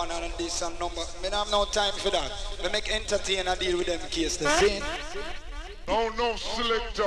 one and this and number. Me not have no time for that. Me make entertain and deal with them case. The same. No, no selector.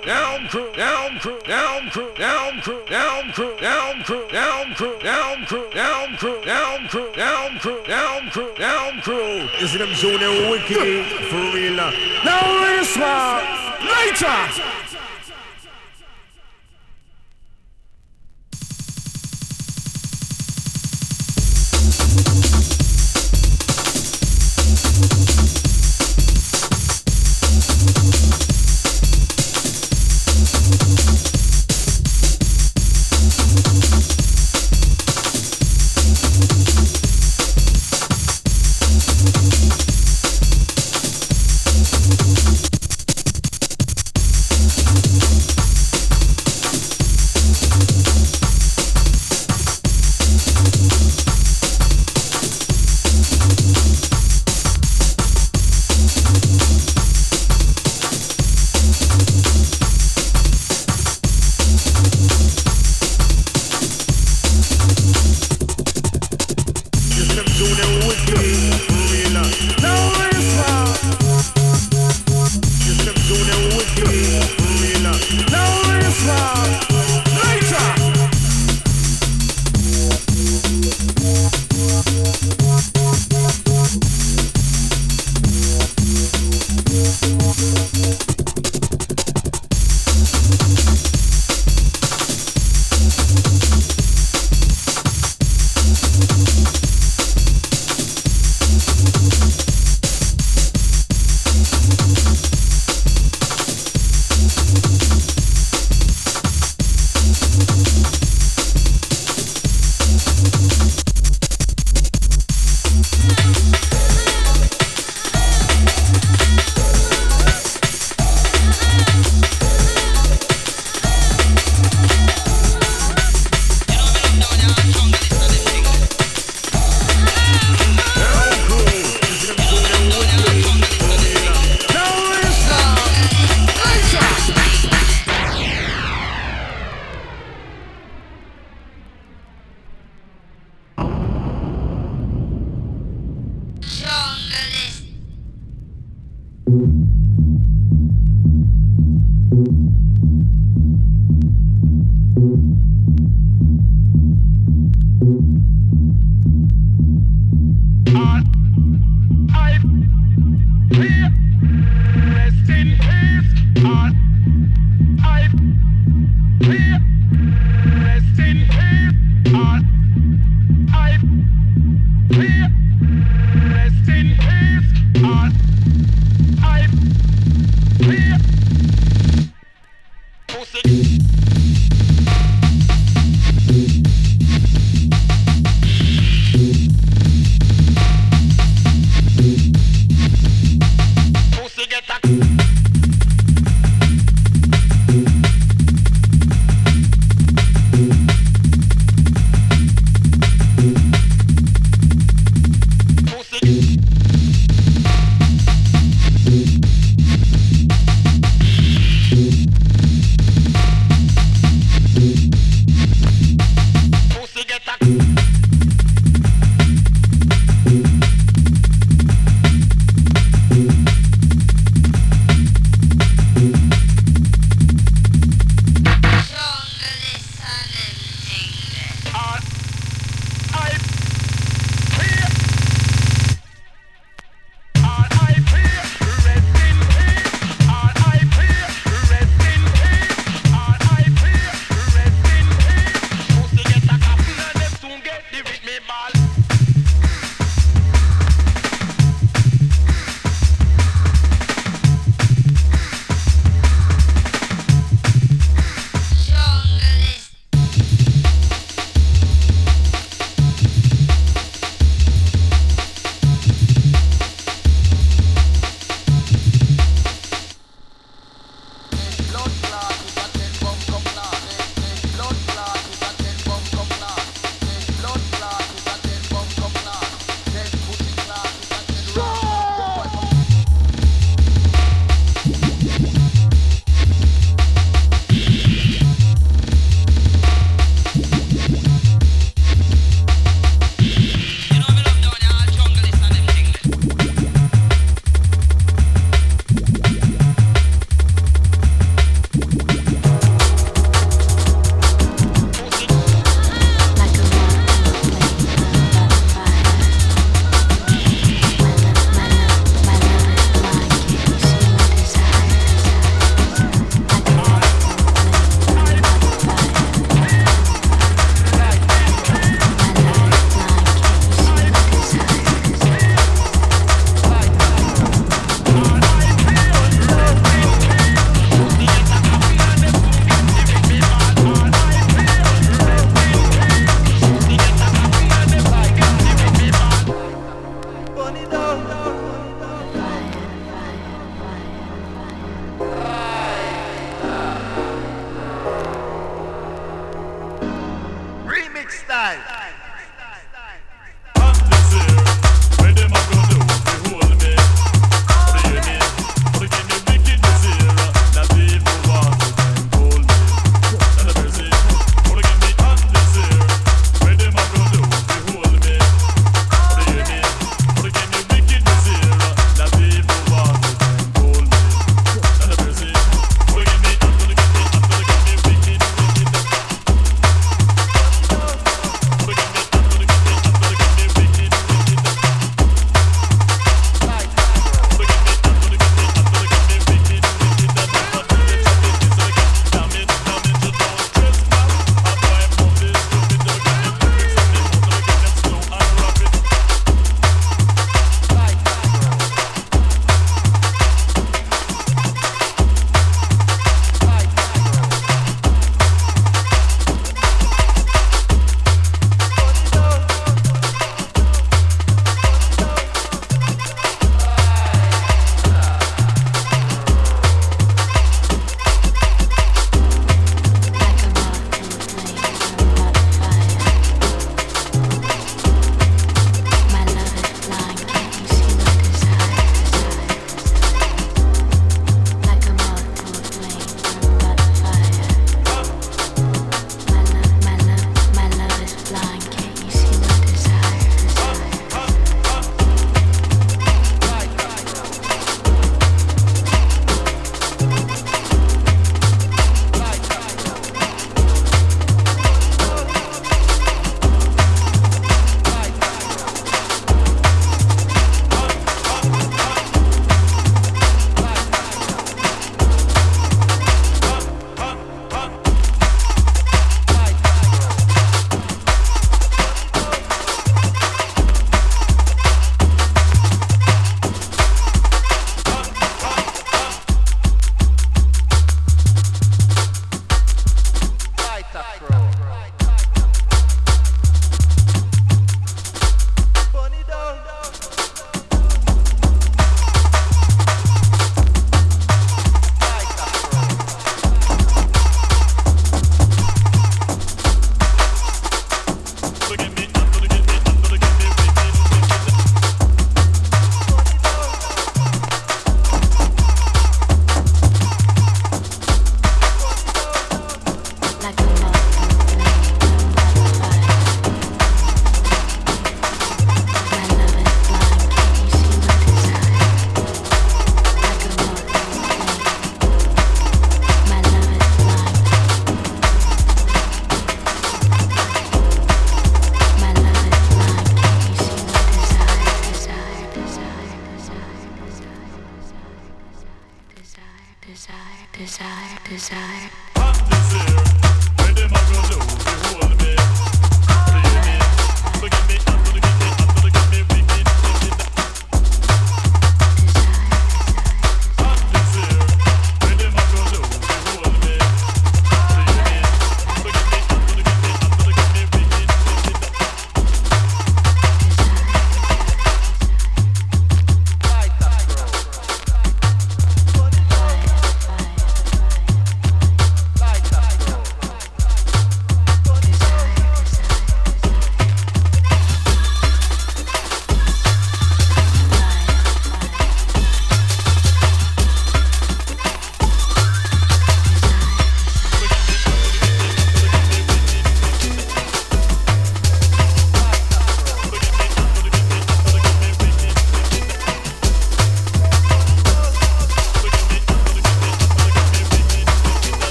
Crew, down crew, down crew, down crew, down crew, down crew, down crew, down crew, down crew, down crew, down crew, down crew, down crew, down crew. See them Junior wicked for real. Now we're smart. Later.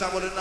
চামলের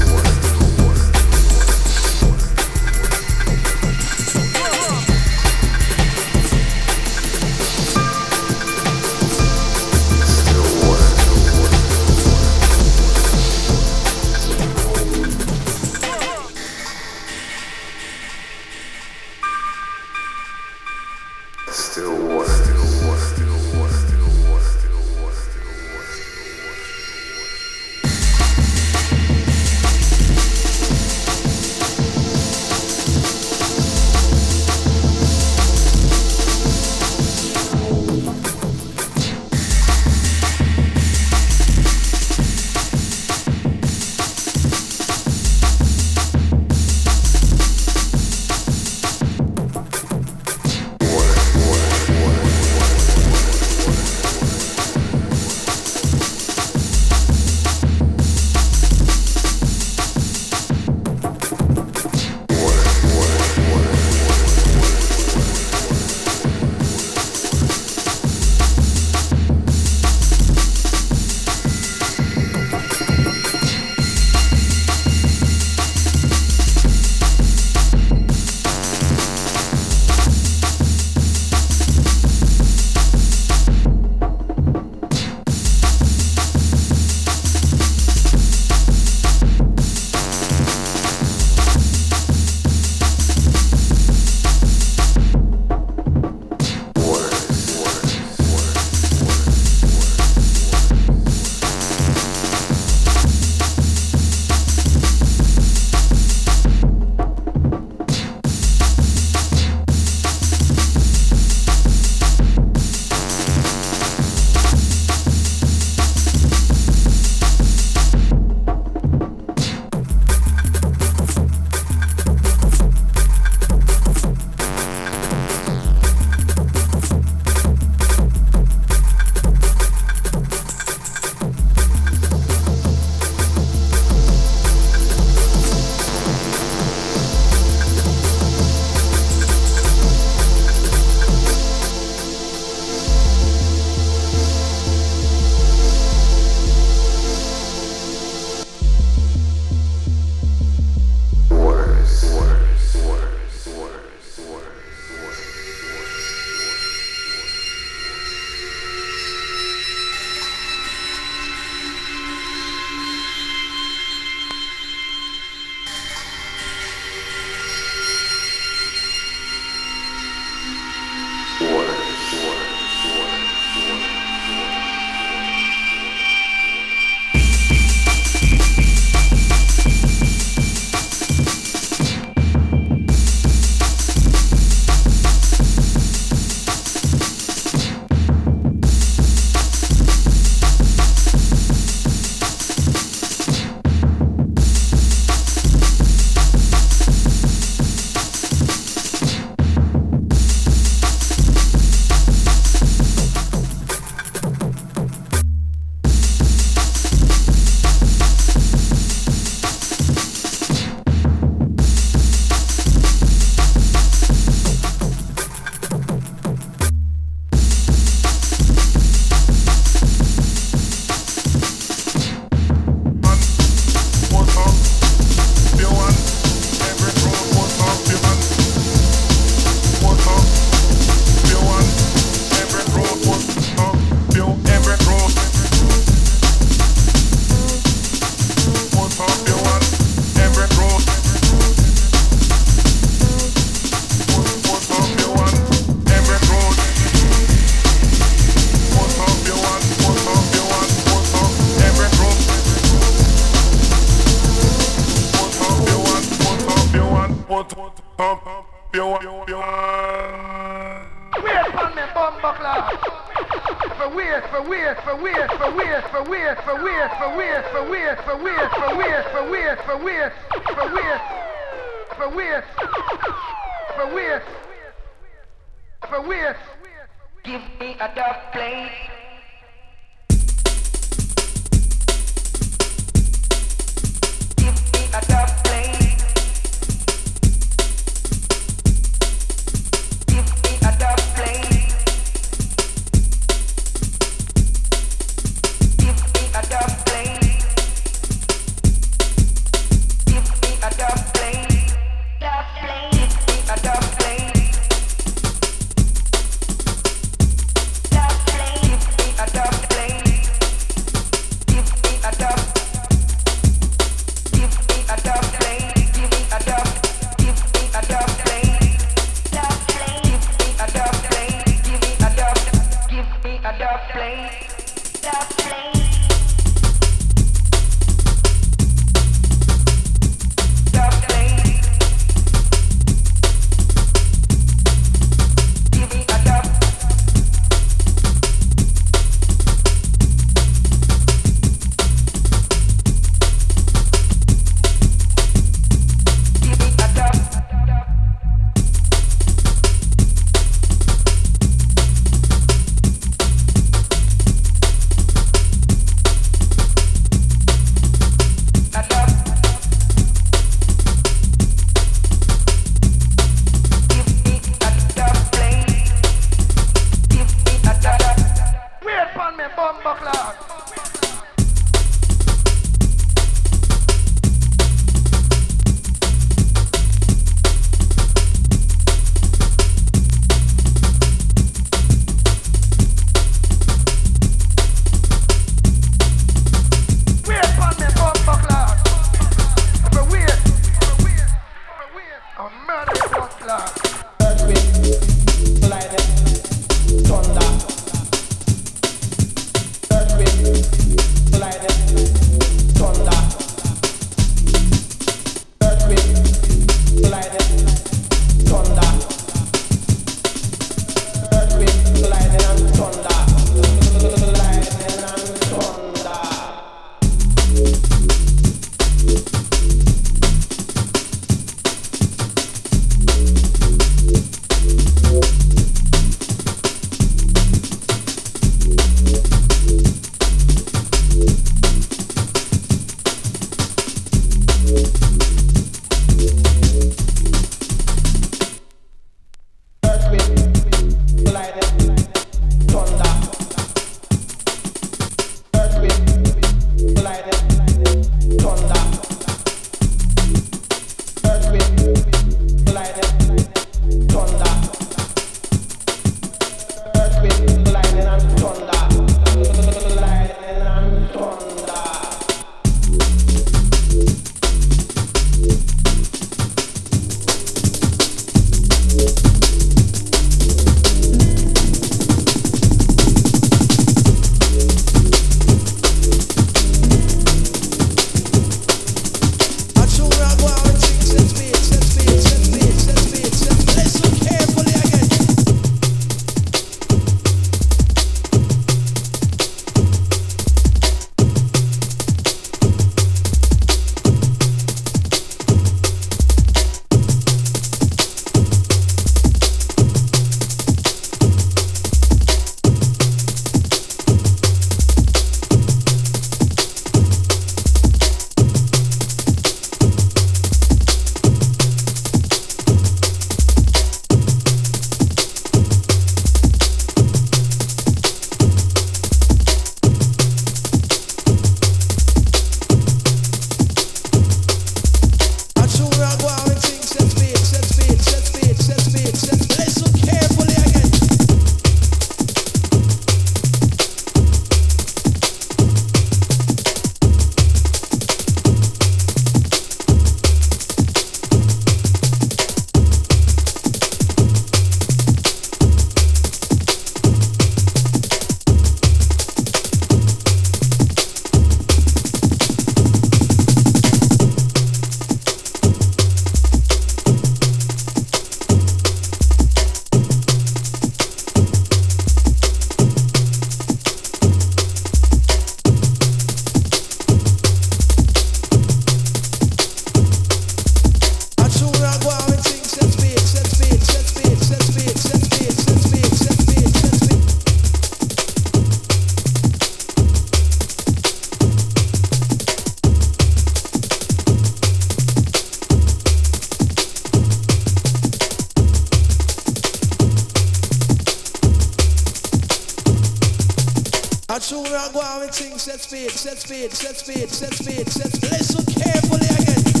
sets speed. Set sets me, sets. Listen carefully again.